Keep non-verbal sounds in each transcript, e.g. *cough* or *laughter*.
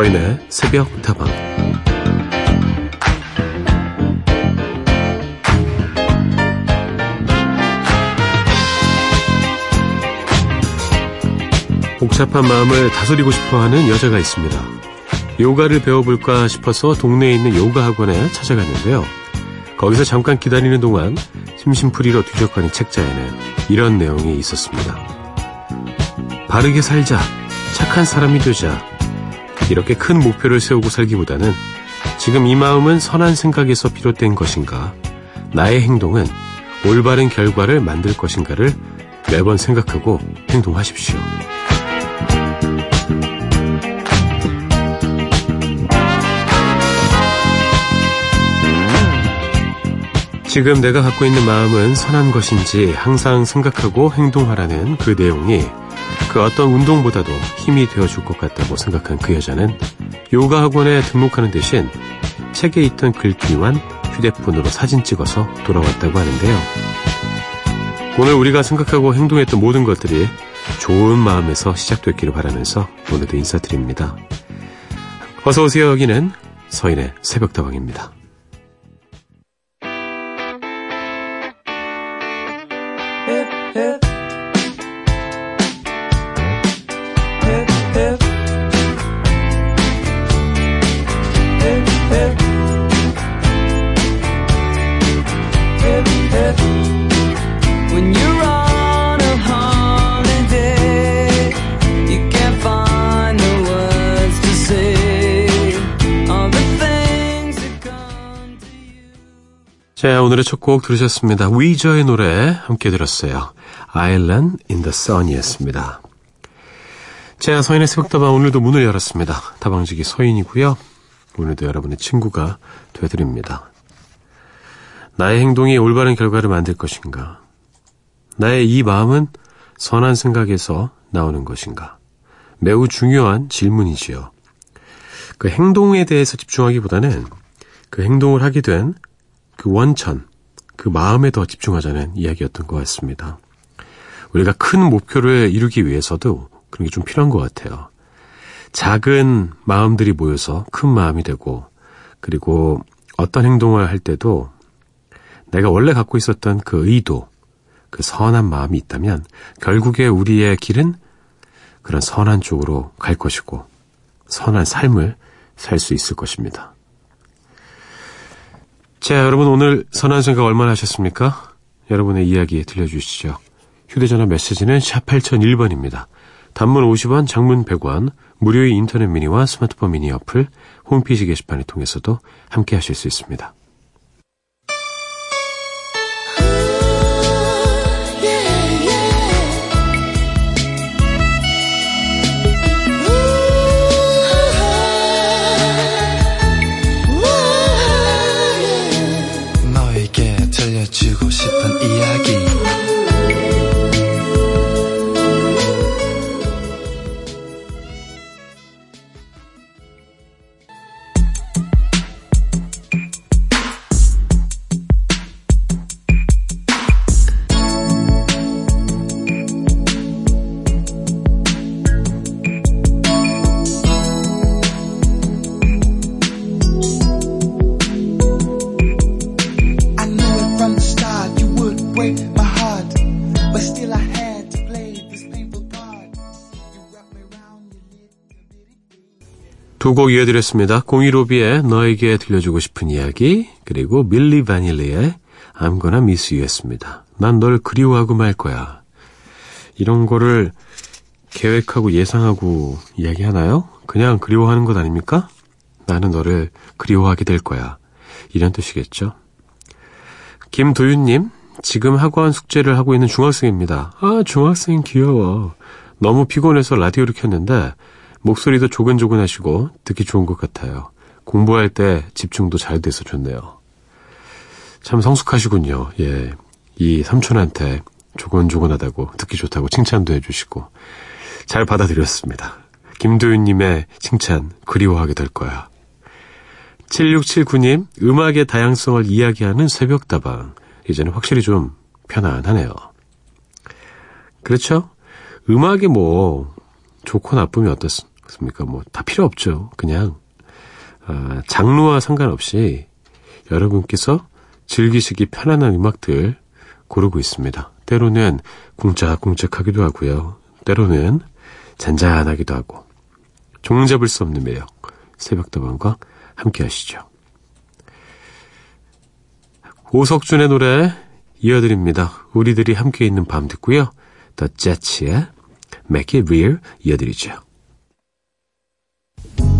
서인의 새벽 다방 복잡한 마음을 다스리고 싶어하는 여자가 있습니다. 요가를 배워볼까 싶어서 동네에 있는 요가 학원에 찾아갔는데요. 거기서 잠깐 기다리는 동안 심심풀이로 뒤적거린 책자에는 이런 내용이 있었습니다. 바르게 살자, 착한 사람이 되자, 이렇게 큰 목표를 세우고 살기보다는 지금 이 마음은 선한 생각에서 비롯된 것인가, 나의 행동은 올바른 결과를 만들 것인가를 매번 생각하고 행동하십시오. 지금 내가 갖고 있는 마음은 선한 것인지 항상 생각하고 행동하라는 그 내용이 그 어떤 운동보다도 힘이 되어줄 것 같다고 생각한 그 여자는 요가 학원에 등록하는 대신 책에 있던 글귀만 휴대폰으로 사진 찍어서 돌아왔다고 하는데요. 오늘 우리가 생각하고 행동했던 모든 것들이 좋은 마음에서 시작됐기를 바라면서 오늘도 인사드립니다. 어서오세요. 여기는 서인의 새벽다방입니다. 자, 오늘의 첫 곡 들으셨습니다. 위저의 노래 함께 들었어요. Island in the Sun이었습니다. 자, 서인의 새벽다방 오늘도 문을 열었습니다. 다방직이 서인이고요. 오늘도 여러분의 친구가 되어드립니다. 나의 행동이 올바른 결과를 만들 것인가? 나의 이 마음은 선한 생각에서 나오는 것인가? 매우 중요한 질문이지요. 그 행동에 대해서 집중하기보다는 그 행동을 하게 된 그 원천, 그 마음에 더 집중하자는 이야기였던 것 같습니다. 우리가 큰 목표를 이루기 위해서도 그런 게 좀 필요한 것 같아요. 작은 마음들이 모여서 큰 마음이 되고, 그리고 어떤 행동을 할 때도 내가 원래 갖고 있었던 그 의도, 그 선한 마음이 있다면 결국에 우리의 길은 그런 선한 쪽으로 갈 것이고 선한 삶을 살 수 있을 것입니다. 자, 여러분 오늘 선한 생각 얼마나 하셨습니까? 여러분의 이야기 들려주시죠. 휴대전화 메시지는 샵 8001번입니다. 단문 50원, 장문 100원, 무료의 인터넷 미니와 스마트폰 미니 어플, 홈페이지 게시판을 통해서도 함께 하실 수 있습니다. 두 곡 이어드렸습니다. 공이로비의 너에게 들려주고 싶은 이야기 그리고 밀리 바닐리의 miss you였습니다. 난 널 그리워하고 말 거야. 이런 거를 계획하고 예상하고 이야기하나요? 그냥 그리워하는 것 아닙니까? 나는 너를 그리워하게 될 거야. 이런 뜻이겠죠. 김도윤님, 지금 학원 숙제를 하고 있는 중학생입니다. 아, 중학생 귀여워. 너무 피곤해서 라디오를 켰는데 목소리도 조근조근하시고 듣기 좋은 것 같아요. 공부할 때 집중도 잘 돼서 좋네요. 참 성숙하시군요. 예. 이 삼촌한테 조근조근하다고 듣기 좋다고 칭찬도 해주시고 잘 받아들였습니다. 김도윤님의 칭찬 그리워하게 될 거야. 7679님, 음악의 다양성을 이야기하는 새벽다방. 이제는 확실히 좀 편안하네요. 그렇죠? 음악이 뭐, 좋고 나쁨이 어떻, 그렇습니까? 뭐, 다 필요 없죠. 그냥, 아, 장르와 상관없이 여러분께서 즐기시기 편안한 음악들 고르고 있습니다. 때로는 궁짝궁짝하기도 하고요. 때로는 잔잔하기도 하고 종잡을 수 없는 매력 새벽다방과 함께 하시죠. 오석준의 노래 이어드립니다. 우리들이 함께 있는 밤 듣고요. 더 재치의 Make It Real 이어드리죠. Thank you.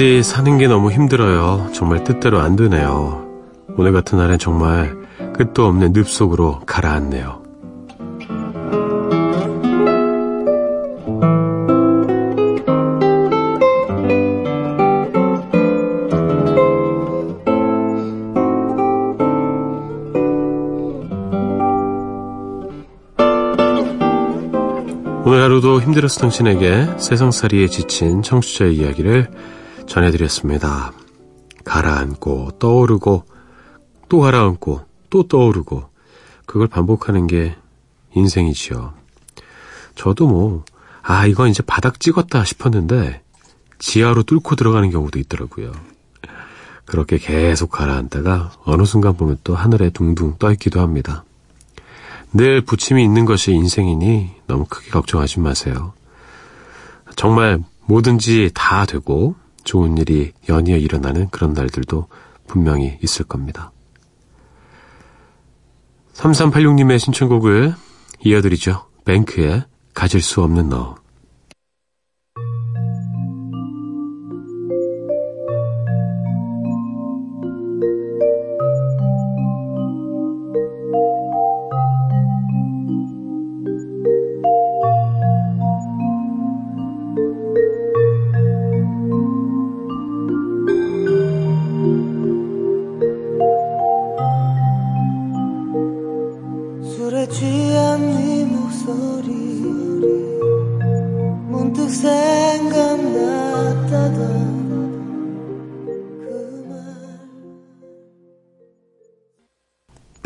서디 사는 게 너무 힘들어요. 정말 뜻대로 안 되네요. 오늘 같은 날엔 정말 끝도 없는 늪 속으로 가라앉네요. 오늘 하루도 힘들었을 당신에게 세상살이에 지친 청취자의 이야기를 전해드렸습니다. 가라앉고 떠오르고 또 가라앉고 또 떠오르고 그걸 반복하는 게 인생이지요. 저도 뭐, 아, 이건 이제 바닥 찍었다 싶었는데 지하로 뚫고 들어가는 경우도 있더라고요. 그렇게 계속 가라앉다가 어느 순간 보면 또 하늘에 둥둥 떠 있기도 합니다. 늘 부침이 있는 것이 인생이니 너무 크게 걱정하지 마세요. 정말 뭐든지 다 되고 좋은 일이 연이어 일어나는 그런 날들도 분명히 있을 겁니다. 3386님의 신청곡을 이어드리죠. 뱅크의 가질 수 없는 너.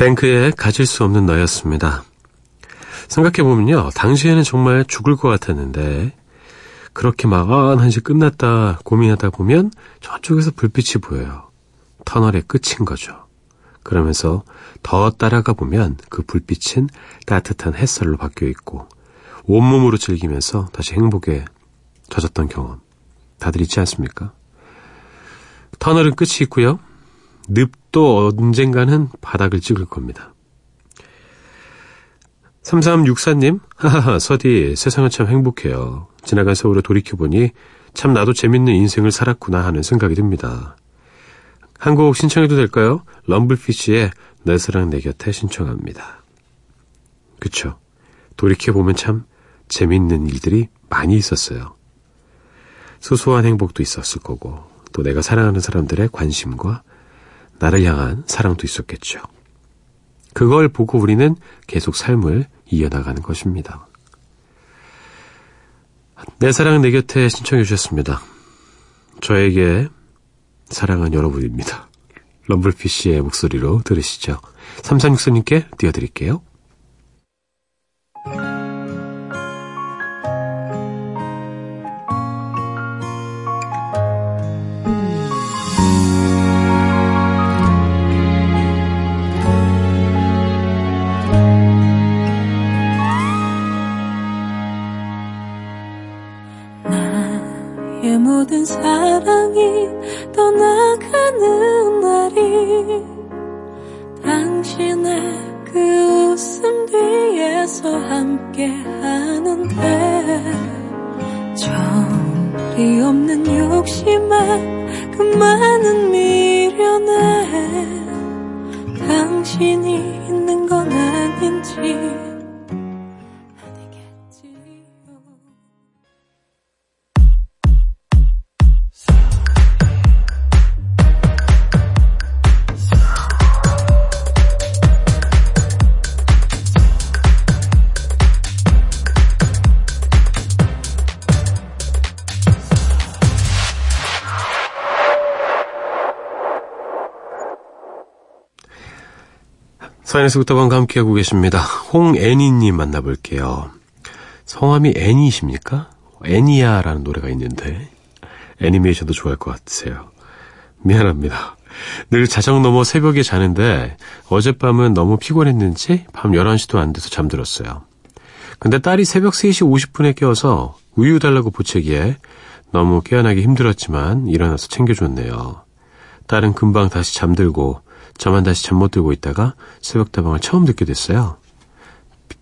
뱅크의 가질 수 없는 너였습니다. 생각해보면요. 당시에는 정말 죽을 것 같았는데 그렇게 막 아, 한시 끝났다 고민하다 보면 저쪽에서 불빛이 보여요. 터널의 끝인 거죠. 그러면서 더 따라가 보면 그 불빛은 따뜻한 햇살로 바뀌어 있고 온몸으로 즐기면서 다시 행복에 젖었던 경험 다들 있지 않습니까? 터널은 끝이 있고요. 늪도 언젠가는 바닥을 찍을 겁니다. 3364님, 하하하, 서디, 세상은 참 행복해요. 지나간 세월을 돌이켜보니 참 나도 재밌는 인생을 살았구나 하는 생각이 듭니다. 한 곡 신청해도 될까요? 럼블피쉬의 내 사랑 내 곁에 신청합니다. 그쵸. 돌이켜보면 참 재밌는 일들이 많이 있었어요. 소소한 행복도 있었을 거고, 또 내가 사랑하는 사람들의 관심과 나를 향한 사랑도 있었겠죠. 그걸 보고 우리는 계속 삶을 이어나가는 것입니다. 내 사랑 내 곁에 신청해 주셨습니다. 저에게 사랑은 여러분입니다. 럼블피쉬의 목소리로 들으시죠. 3364님께 띄워드릴게요. 모든 사랑이 떠나가는 날이 당신의 그 웃음 뒤에서 함께 하는데 절이 없는 욕심에 그 많은 미련에 당신이 있는 건 아닌지 사인에서부터방과 함께하고 계십니다. 홍애니님 만나볼게요. 성함이 애니십니까? 애니야라는 노래가 있는데 애니메이션도 좋아할 것 같으세요. 미안합니다. 늘 자정 넘어 새벽에 자는데 어젯밤은 너무 피곤했는지 밤 11시도 안 돼서 잠들었어요. 근데 딸이 새벽 3시 50분에 깨워서 우유 달라고 보채기에 너무 깨어나기 힘들었지만 일어나서 챙겨줬네요. 딸은 금방 다시 잠들고 저만 다시 잠 못 들고 있다가 새벽다방을 처음 듣게 됐어요.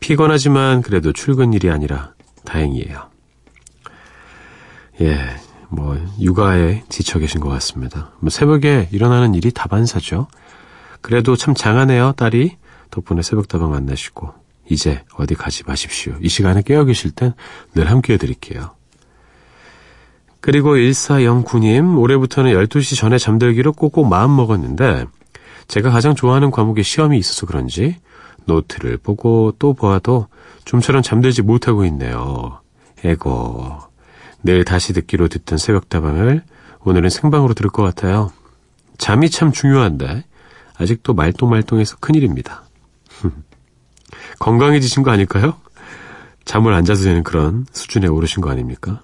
피곤하지만 그래도 출근 일이 아니라 다행이에요. 예, 뭐 육아에 지쳐 계신 것 같습니다. 뭐 새벽에 일어나는 일이 다반사죠. 그래도 참 장하네요, 딸이. 덕분에 새벽다방 만나시고 이제 어디 가지 마십시오. 이 시간에 깨어 계실 땐 늘 함께 해드릴게요. 그리고 1409님, 올해부터는 12시 전에 잠들기로 꼭꼭 마음 먹었는데 제가 가장 좋아하는 과목에 시험이 있어서 그런지 노트를 보고 또 보아도 좀처럼 잠들지 못하고 있네요. 에고. 내일 다시 듣기로 듣던 새벽다방을 오늘은 생방으로 들을 것 같아요. 잠이 참 중요한데 아직도 말똥말똥해서 큰일입니다. *laughs* 건강해지신 거 아닐까요? 잠을 안 자도 되는 그런 수준에 오르신 거 아닙니까?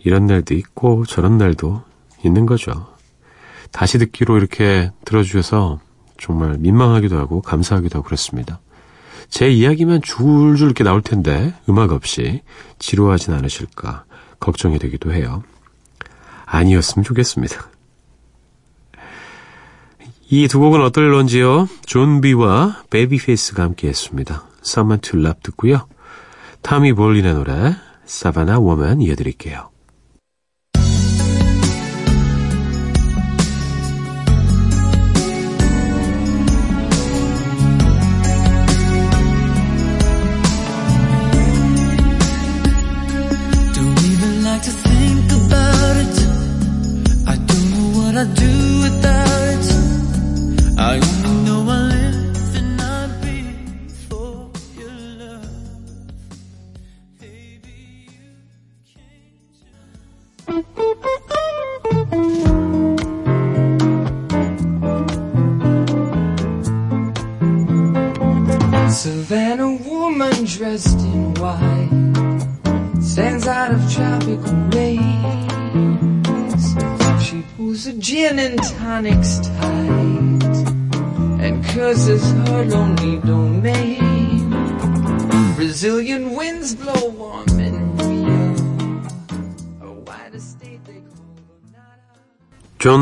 이런 날도 있고 저런 날도 있는 거죠. 다시 듣기로 이렇게 들어주셔서 정말 민망하기도 하고 감사하기도 하고 그렇습니다. 제 이야기만 줄줄 이렇게 나올 텐데 음악 없이 지루하진 않으실까 걱정이 되기도 해요. 아니었으면 좋겠습니다. 이 두 곡은 어떨런지요? Jon B와 Babyface가 함께 했습니다. Someone to Love 듣고요. 타미 볼린의 노래 사바나 워먼 이어드릴게요.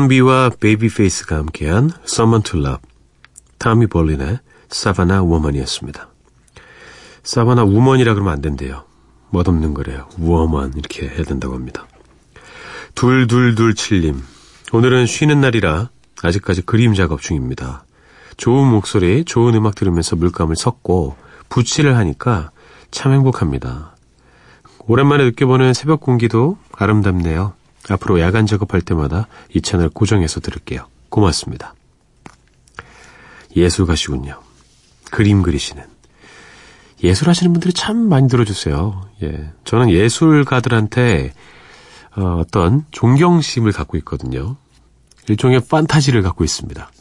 And real. A white estate they call 존 비와 베이비 페이스가 함께한 Someone to Love, 타미 볼린의 Savannah Woman이었습니다. Savannah Woman이라 그러면 안 된대요. 멋없는 거래요. Woman 이렇게 해야 된다고 합니다. 둘둘둘칠님 오늘은 쉬는 날이라 아직까지 그림 작업 중입니다. 좋은 목소리, 좋은 음악 들으면서 물감을 섞고 붓칠을 하니까 참 행복합니다. 오랜만에 느껴보는 새벽 공기도 아름답네요. 앞으로 야간 작업할 때마다 이 채널 고정해서 들을게요. 고맙습니다. 예술가시군요. 그림 그리시는. 예술하시는 분들이 참 많이 들어주세요. 예. 저는 예술가들한테 어, 어떤 존경심을 갖고 있거든요. 일종의 판타지를 갖고 있습니다.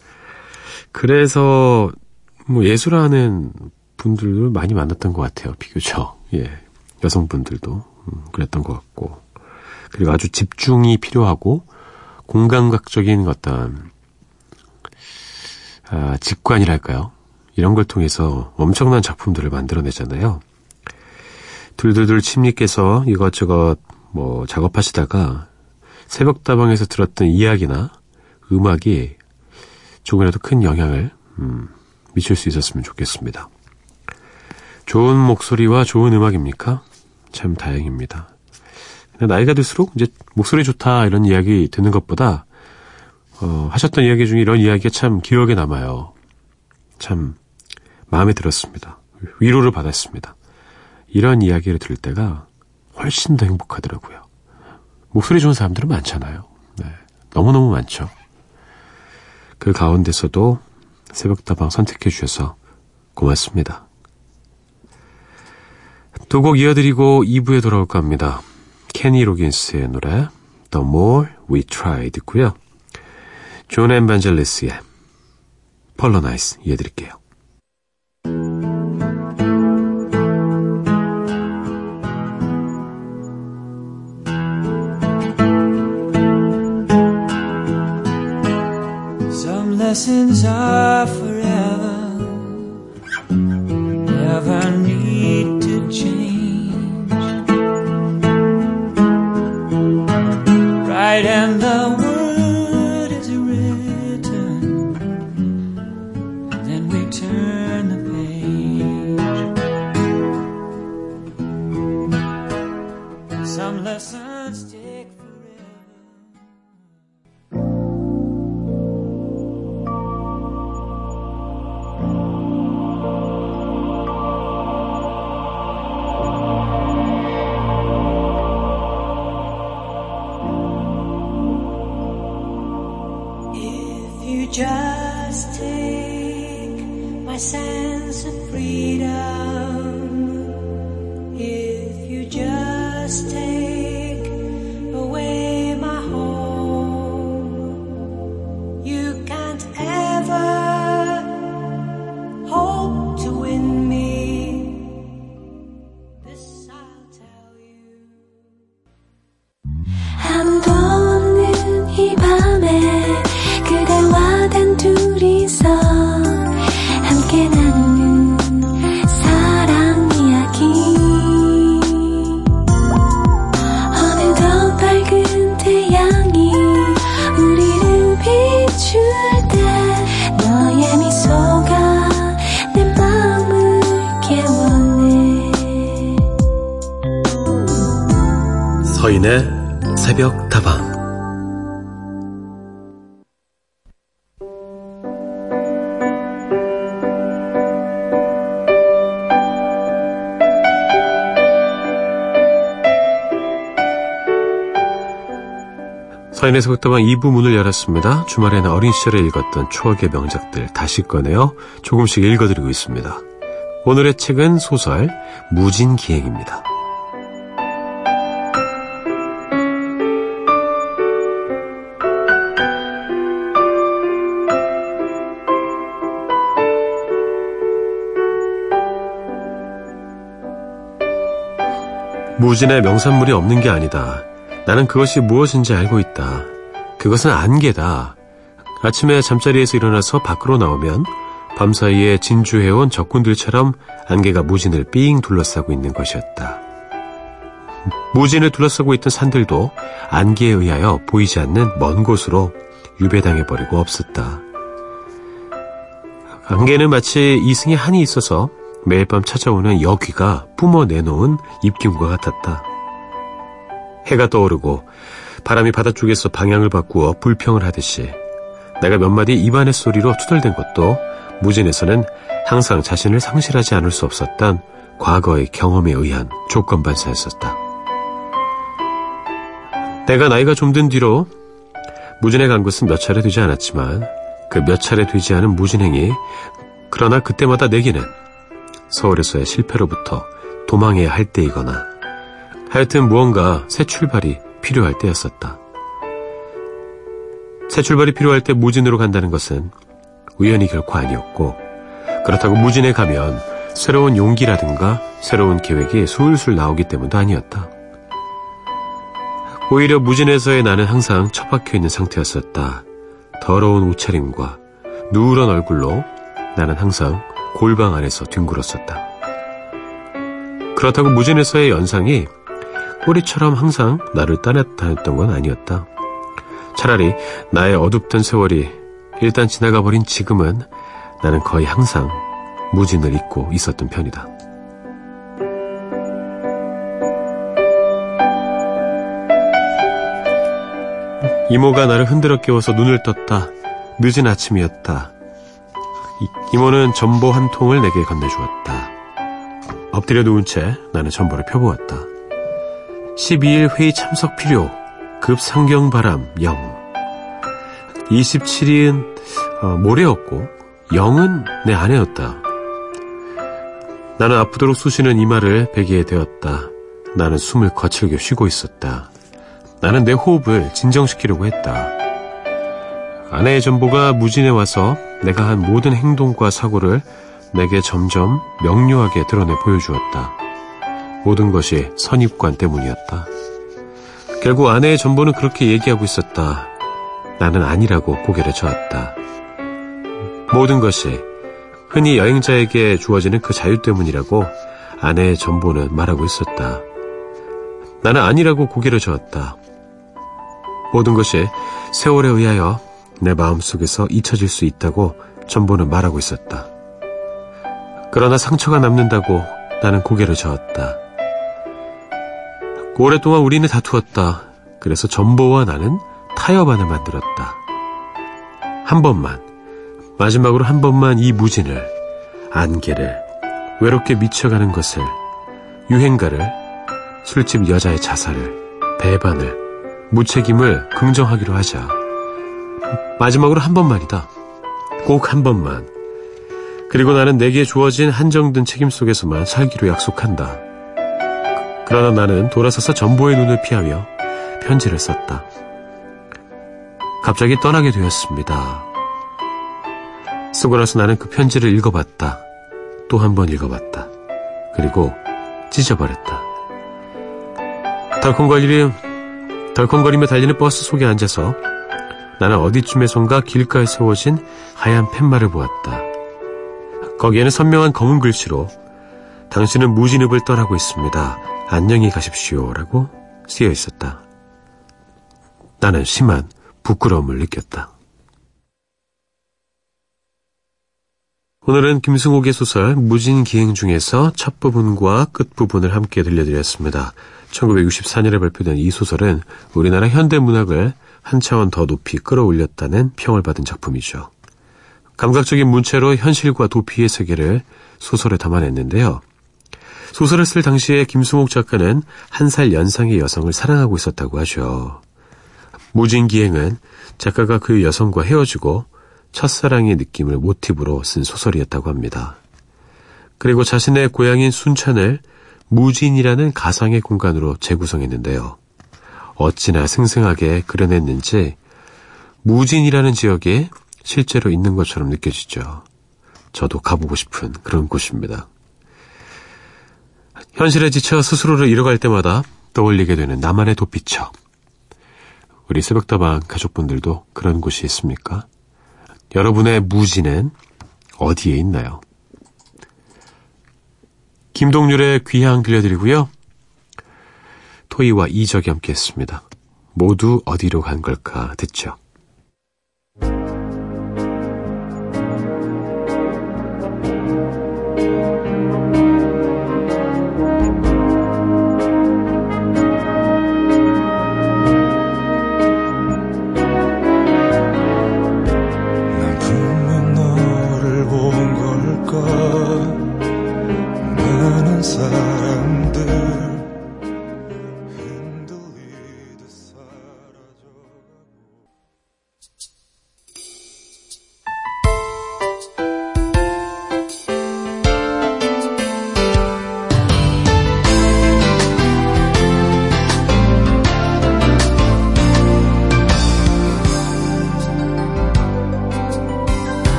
그래서 뭐 예술하는 분들을 많이 만났던 것 같아요. 비교적. 예. 여성분들도 음, 그랬던 것 같고. 그리고 아주 집중이 필요하고 공감각적인 어떤 아, 직관이랄까요? 이런 걸 통해서 엄청난 작품들을 만들어내잖아요. 둘둘둘 침님께서 이것저것 뭐 작업하시다가 새벽다방에서 들었던 이야기나 음악이 조금이라도 큰 영향을 음, 미칠 수 있었으면 좋겠습니다. 좋은 목소리와 좋은 음악입니까? 참 다행입니다. 나이가 들수록 이제 목소리 좋다 이런 이야기 듣는 것보다 어, 하셨던 이야기 중에 이런 이야기가 참 기억에 남아요. 참 마음에 들었습니다. 위로를 받았습니다. 이런 이야기를 들을 때가 훨씬 더 행복하더라고요. 목소리 좋은 사람들은 많잖아요. 네, 너무너무 많죠. 그 가운데서도 새벽다방 선택해 주셔서 고맙습니다. 두 곡 이어드리고 2부에 돌아올까 합니다. 케니 로긴스의 노래 The More We Try 듣고요. 존 and 반젤리스의 Polonaise 이어드릴게요. lessons are forever, 서인의 새벽 다방 서인의 새벽 다방 2부 문을 열었습니다. 주말에는 어린 시절에 읽었던 추억의 명작들 다시 꺼내어 조금씩 읽어드리고 있습니다. 오늘의 책은 소설 무진기행입니다. 무진의 명산물이 없는 게 아니다. 나는 그것이 무엇인지 알고 있다. 그것은 안개다. 아침에 잠자리에서 일어나서 밖으로 나오면 밤사이에 진주해온 적군들처럼 안개가 무진을 삥 둘러싸고 있는 것이었다. 무진을 둘러싸고 있던 산들도 안개에 의하여 보이지 않는 먼 곳으로 유배당해버리고 없었다. 안개는 마치 이승에 한이 있어서 매일 밤 찾아오는 여귀가 뿜어 내놓은 입김과 같았다. 해가 떠오르고 바람이 바닷쪽에서 방향을 바꾸어 불평을 하듯이 내가 몇 마디 입안의 소리로 투덜댄 것도 무진에서는 항상 자신을 상실하지 않을 수 없었던 과거의 경험에 의한 조건반사였었다. 내가 나이가 좀 든 뒤로 무진에 간 것은 몇 차례 되지 않았지만 그 몇 차례 되지 않은 무진행이 그러나 그때마다 내게는 서울에서의 실패로부터 도망해야 할 때이거나 하여튼 무언가 새 출발이 필요할 때였었다. 새 출발이 필요할 때 무진으로 간다는 것은 우연이 결코 아니었고 그렇다고 무진에 가면 새로운 용기라든가 새로운 계획이 술술 나오기 때문도 아니었다. 오히려 무진에서의 나는 항상 처박혀 있는 상태였었다. 더러운 옷차림과 누런 얼굴로 나는 항상 골방 안에서 뒹굴었었다. 그렇다고 무진에서의 연상이 꼬리처럼 항상 나를 따냈다했던 건 아니었다. 차라리 나의 어둡던 세월이 일단 지나가 버린 지금은 나는 거의 항상 무진을 잊고 있었던 편이다. 이모가 나를 흔들어 깨워서 눈을 떴다. 늦은 아침이었다. 이모는 전보 한 통을 내게 건네주었다. 엎드려 누운 채 나는 전보를 펴보았다. 12일 회의 참석 필요, 급 상경 바람 0. 27일은 어, 모레였고 0은 내 아내였다. 나는 아프도록 쑤시는 이마를 베개에 대었다. 나는 숨을 거칠게 쉬고 있었다. 나는 내 호흡을 진정시키려고 했다. 아내의 전보가 무진에 와서 내가 한 모든 행동과 사고를 내게 점점 명료하게 드러내 보여주었다. 모든 것이 선입관 때문이었다. 결국 아내의 전보는 그렇게 얘기하고 있었다. 나는 아니라고 고개를 저었다. 모든 것이 흔히 여행자에게 주어지는 그 자유 때문이라고 아내의 전보는 말하고 있었다. 나는 아니라고 고개를 저었다. 모든 것이 세월에 의하여 내 마음속에서 잊혀질 수 있다고 전보는 말하고 있었다. 그러나 상처가 남는다고 나는 고개를 저었다. 오랫동안 우리는 다투었다. 그래서 전보와 나는 타협안을 만들었다. 한 번만, 마지막으로 한 번만 이 무진을, 안개를, 외롭게 미쳐가는 것을, 유행가를, 술집 여자의 자살을, 배반을, 무책임을 긍정하기로 하자. 마지막으로 한 번만이다. 꼭 한 번만. 그리고 나는 내게 주어진 한정된 책임 속에서만 살기로 약속한다. 그러나 나는 돌아서서 전보의 눈을 피하며 편지를 썼다. 갑자기 떠나게 되었습니다. 쓰고 나서 나는 그 편지를 읽어봤다. 또 한 번 읽어봤다. 그리고 찢어버렸다. 덜컹거리며, 덜컹거리며 달리는 버스 속에 앉아서 나는 어디쯤에선가 길가에 세워진 하얀 팻말을 보았다. 거기에는 선명한 검은 글씨로 당신은 무진읍을 떠나고 있습니다. 안녕히 가십시오. 라고 쓰여 있었다. 나는 심한 부끄러움을 느꼈다. 오늘은 김승옥의 소설 무진기행 중에서 첫 부분과 끝 부분을 함께 들려드렸습니다. 1964년에 발표된 이 소설은 우리나라 현대문학을 한 차원 더 높이 끌어올렸다는 평을 받은 작품이죠. 감각적인 문체로 현실과 도피의 세계를 소설에 담아냈는데요. 소설을 쓸 당시에 김승옥 작가는 한 살 연상의 여성을 사랑하고 있었다고 하죠. 무진기행은 작가가 그 여성과 헤어지고 첫사랑의 느낌을 모티브로 쓴 소설이었다고 합니다. 그리고 자신의 고향인 순천을 무진이라는 가상의 공간으로 재구성했는데요. 어찌나 생생하게 그려냈는지 무진이라는 지역에 실제로 있는 것처럼 느껴지죠. 저도 가보고 싶은 그런 곳입니다. 현실에 지쳐 스스로를 잃어갈 때마다 떠올리게 되는 나만의 도피처. 우리 새벽다방 가족분들도 그런 곳이 있습니까? 여러분의 무지는 어디에 있나요? 김동률의 귀향 들려드리고요. 토이와 이적이 함께 했습니다. 모두 어디로 간 걸까 듣죠.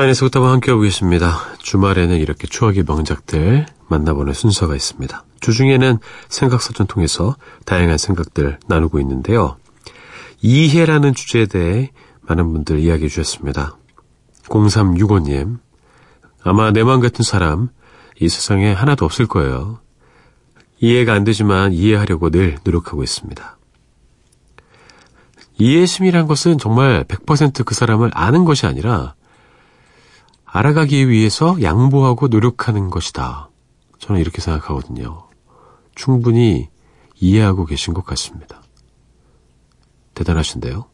사인에서 부터와 함께하고 계십니다. 주말에는 이렇게 추억의 명작들 만나보는 순서가 있습니다. 주중에는 생각사전 통해서 다양한 생각들 나누고 있는데요. 이해라는 주제에 대해 많은 분들 이야기해 주셨습니다. 0365님, 아마 내 마음 같은 사람 이 세상에 하나도 없을 거예요. 이해가 안 되지만 이해하려고 늘 노력하고 있습니다. 이해심이란 것은 정말 100%그 사람을 아는 것이 아니라 알아가기 위해서 양보하고 노력하는 것이다. 저는 이렇게 생각하거든요. 충분히 이해하고 계신 것 같습니다. 대단하신데요.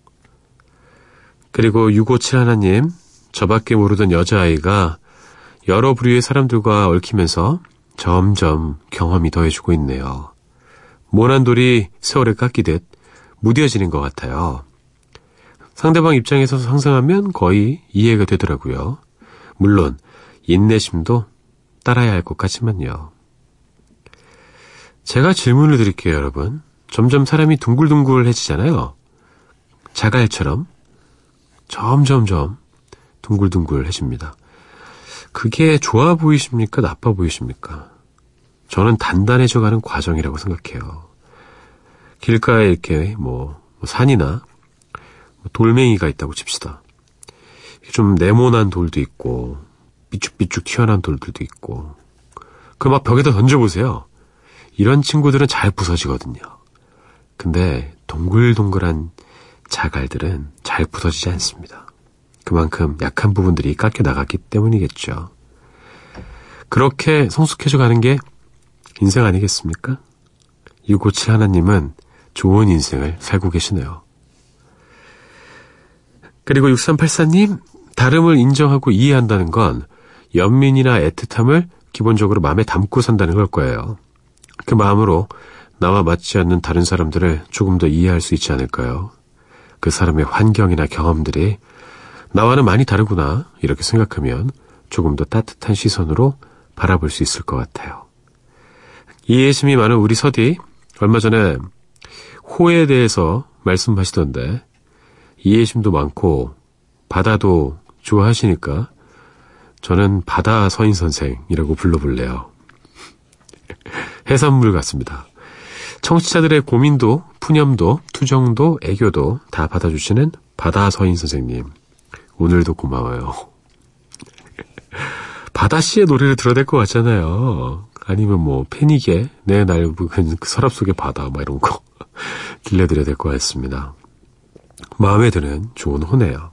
그리고 657 하나님, 저밖에 모르던 여자아이가 여러 부류의 사람들과 얽히면서 점점 경험이 더해지고 있네요. 모난 돌이 세월에 깎이듯 무뎌지는 것 같아요. 상대방 입장에서 상상하면 거의 이해가 되더라고요. 물론 인내심도 따라야 할 것 같지만요. 제가 질문을 드릴게요, 여러분. 점점 사람이 둥글둥글해지잖아요. 자갈처럼 점점점 둥글둥글해집니다. 그게 좋아 보이십니까? 나빠 보이십니까? 저는 단단해져가는 과정이라고 생각해요. 길가에 이렇게 뭐 산이나 돌멩이가 있다고 칩시다. 좀 네모난 돌도 있고 삐쭉삐쭉 튀어나온 돌들도 있고 그 막 벽에다 던져보세요. 이런 친구들은 잘 부서지거든요. 근데 동글동글한 자갈들은 잘 부서지지 않습니다. 그만큼 약한 부분들이 깎여 나갔기 때문이겠죠. 그렇게 성숙해져 가는 게 인생 아니겠습니까? 657 하나님은 좋은 인생을 살고 계시네요. 그리고 6384님, 다름을 인정하고 이해한다는 건 연민이나 애틋함을 기본적으로 마음에 담고 산다는 걸 거예요. 그 마음으로 나와 맞지 않는 다른 사람들을 조금 더 이해할 수 있지 않을까요? 그 사람의 환경이나 경험들이 나와는 많이 다르구나, 이렇게 생각하면 조금 더 따뜻한 시선으로 바라볼 수 있을 것 같아요. 이해심이 많은 우리 서디, 얼마 전에 호에 대해서 말씀하시던데, 이해심도 많고, 바다도 좋아하시니까, 저는 바다 서인 선생이라고 불러볼래요. *laughs* 해산물 같습니다. 청취자들의 고민도, 푸념도, 투정도, 애교도 다 받아주시는 바다 서인 선생님. 오늘도 고마워요. *laughs* 바다 씨의 노래를 들어야 될 것 같잖아요. 아니면 뭐 패닉의 내 날북은 그 서랍 속의 바다 막 이런 거 *laughs* 들려드려야 될 것 같습니다. 마음에 드는 좋은 호네요.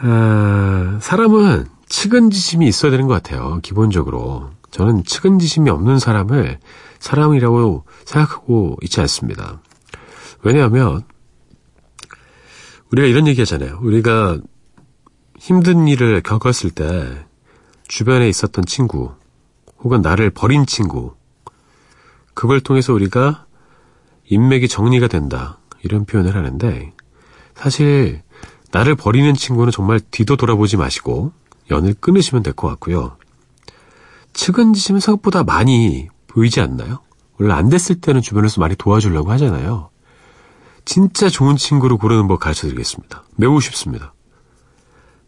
아, 사람은 측은지심이 있어야 되는 것 같아요. 기본적으로. 저는 측은지심이 없는 사람을 사람이라고 생각하고 있지 않습니다. 왜냐하면 우리가 이런 얘기 하잖아요. 우리가 힘든 일을 겪었을 때 주변에 있었던 친구 혹은 나를 버린 친구 그걸 통해서 우리가 인맥이 정리가 된다 이런 표현을 하는데 사실 나를 버리는 친구는 정말 뒤도 돌아보지 마시고 연을 끊으시면 될 것 같고요. 측은지심은 생각보다 많이 보이지 않나요? 원래 안 됐을 때는 주변에서 많이 도와주려고 하잖아요. 진짜 좋은 친구를 고르는 법 가르쳐 드리겠습니다. 매우 쉽습니다.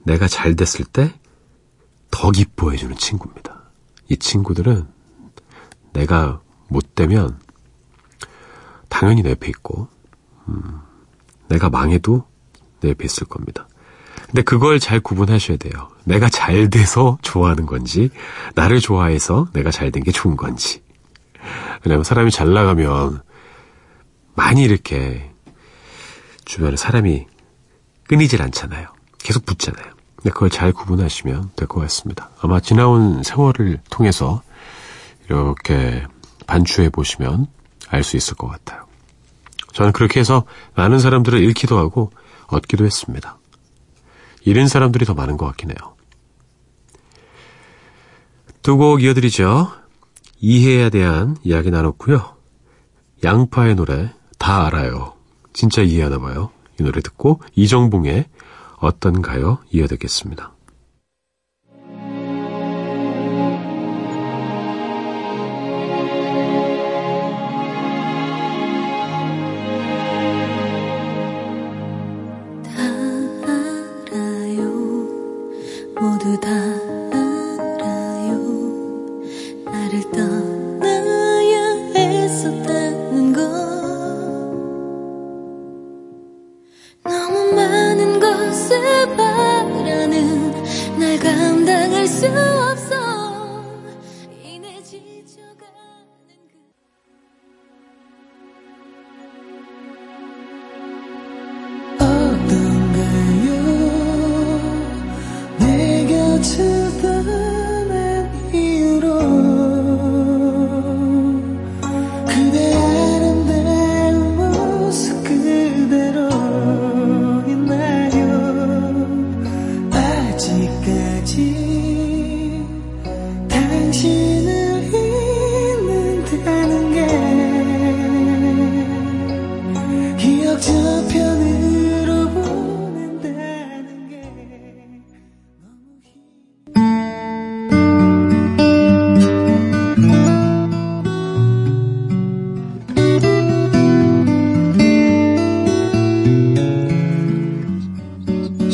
내가 잘 됐을 때 더 기뻐해주는 친구입니다. 이 친구들은 내가 못 되면 당연히 내 옆에 있고, 음, 내가 망해도 내 옆에 있을 겁니다. 근데 그걸 잘 구분하셔야 돼요. 내가 잘 돼서 좋아하는 건지, 나를 좋아해서 내가 잘 된 게 좋은 건지. 왜냐면 사람이 잘 나가면 많이 이렇게 주변에 사람이 끊이질 않잖아요. 계속 붙잖아요. 근데 그걸 잘 구분하시면 될 것 같습니다. 아마 지나온 세월을 통해서 이렇게 반추해 보시면 알 수 있을 것 같아요. 저는 그렇게 해서 많은 사람들을 잃기도 하고 얻기도 했습니다. 잃은 사람들이 더 많은 것 같긴 해요. 두 곡 이어드리죠. 이해에 대한 이야기 나눴고요. 양파의 노래 다 알아요. 진짜 이해하나 봐요. 이 노래 듣고 이정봉의 어떤가요? 이어듣겠습니다. 다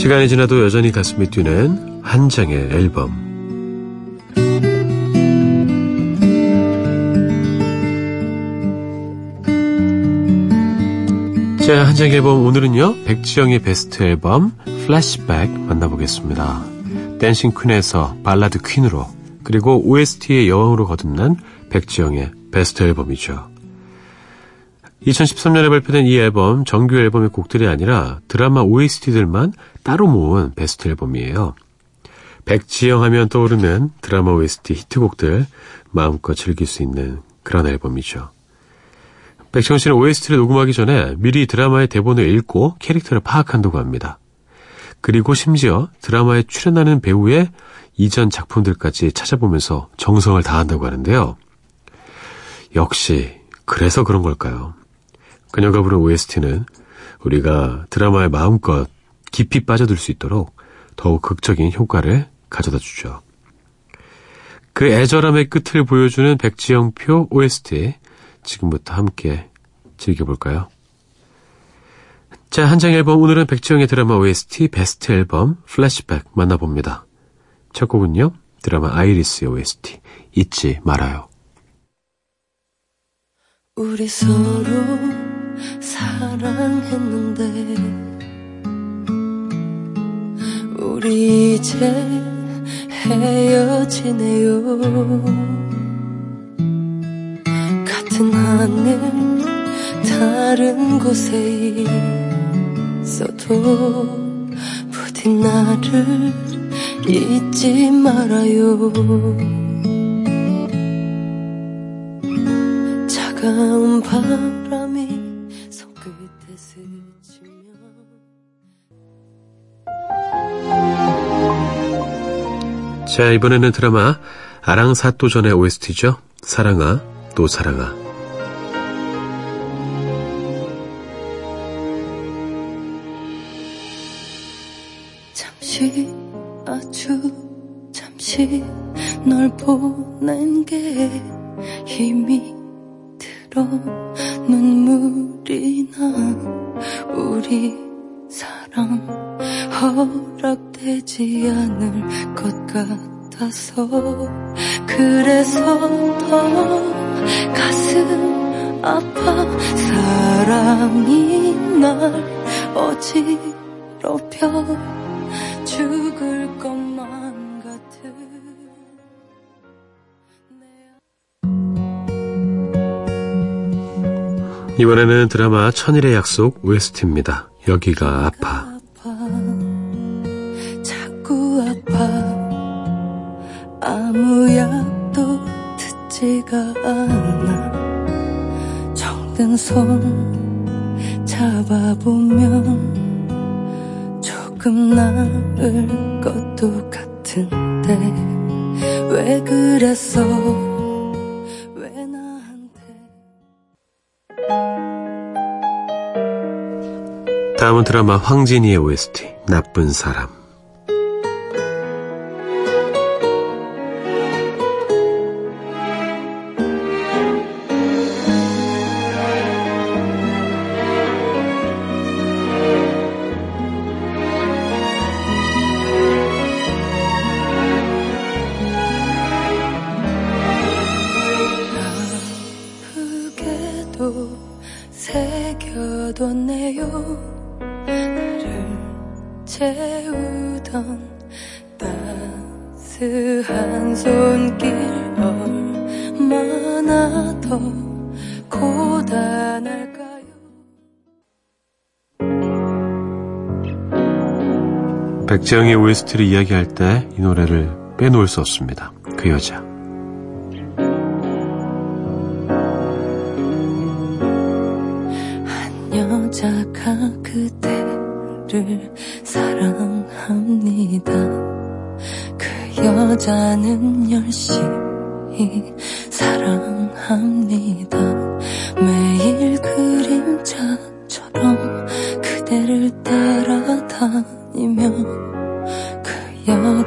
시간이 지나도 여전히 가슴이 뛰는 한 장의 앨범. 자, 한 장의 앨범 오늘은요. 백지영의 베스트 앨범 플래시백 만나보겠습니다. dancing queen에서 발라드 queen으로 그리고 OST의 여왕으로 거듭난 백지영의 베스트 앨범이죠. 2013년에 발표된 이 앨범 정규 앨범의 곡들이 아니라 드라마 OST들만 따로 모은 베스트 앨범이에요. 백지영 하면 떠오르는 드라마 OST 히트곡들 마음껏 즐길 수 있는 그런 앨범이죠. 백지영 씨는 OST를 녹음하기 전에 미리 드라마의 대본을 읽고 캐릭터를 파악한다고 합니다. 그리고 심지어 드라마에 출연하는 배우의 이전 작품들까지 찾아보면서 정성을 다한다고 하는데요. 역시 그래서 그런 걸까요? 그녀가 부른 OST는 우리가 드라마에 마음껏 깊이 빠져들 수 있도록 더욱 극적인 효과를 가져다 주죠. 그 애절함의 끝을 보여주는 백지영표 OST 지금부터 함께 즐겨볼까요? 자, 한 장 앨범 오늘은 백지영의 드라마 OST 베스트 앨범 플래시백 만나봅니다. 첫 곡은요. 드라마 아이리스의 OST 잊지 말아요. 우리 서로 사랑했는데 우리 이제 헤어지네요. 같은 하늘 다른 곳에 있어도 부디 나를 잊지 말아요. 차가운 바람 자, 이번에는 드라마 아랑사또전의 OST죠. 사랑아, 또 사랑아. 잠시 아주 잠시 널 보낸 게 힘이 들어 눈물이 나 우리 사랑 허락되지 않을 것 같아서 그래서 더 가슴 아파 사랑이 날 어지럽혀 죽을 것만 같은 이번에는 드라마 천일의 약속 OST입니다. 여기가 아파. 아무 약도 듣지가 않아 정든 손 잡아보면 조금 나을 것도 같은데 왜 그랬어 다음은 드라마 황진이의 OST 나쁜 사람. 백지영의 OST를 이야기할 때 이 노래를 빼놓을 수 없습니다. 그 여자.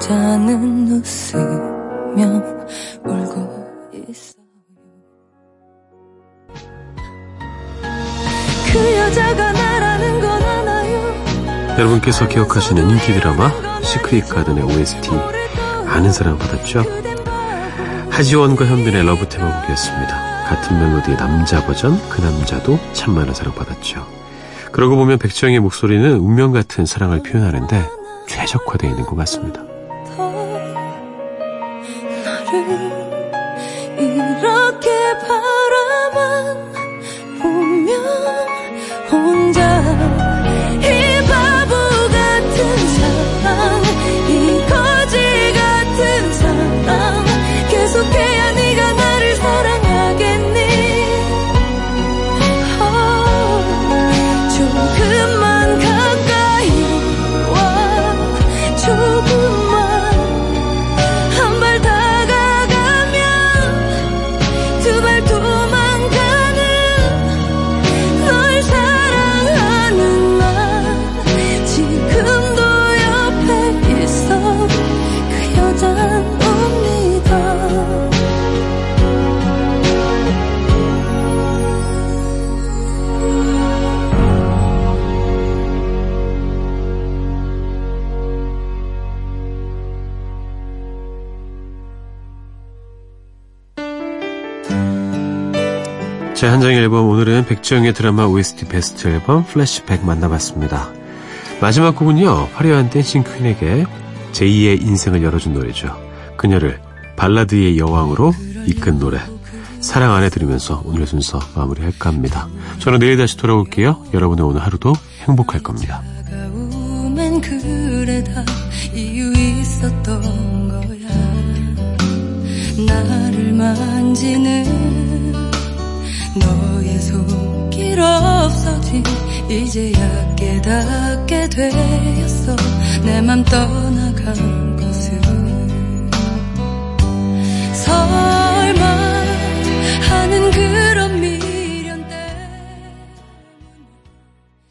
그 여자는 웃으며 울고 있어요. 그 여자가 나라는 건 알아요. 여러분께서 기억하시는 인기 드라마 시크릿 가든의 OST 많은 사랑 받았죠? 하지원과 현빈의 love 테마곡이었습니다. 같은 멜로디의 남자 버전 그 남자도 참 많은 사랑 받았죠. 그러고 보면 백지영의 목소리는 운명 같은 사랑을 표현하는데 최적화되어 있는 것 같습니다. 자, 한 장의 앨범 오늘은 백지영의 드라마 OST 베스트 앨범 플래시백 만나봤습니다. 마지막 곡은요 화려한 dancing queen에게 제2의 인생을 열어준 노래죠. 그녀를 발라드의 여왕으로 이끈 노래 사랑 안 해 들으면서 오늘 순서 마무리할까 합니다. 저는 내일 다시 돌아올게요. 여러분의 오늘 하루도 행복할 겁니다. 나를 만지는 너의 손길 없어진 이제야 깨닫게 되었어. 내 맘 떠나간 것은 설마 하는 그런 미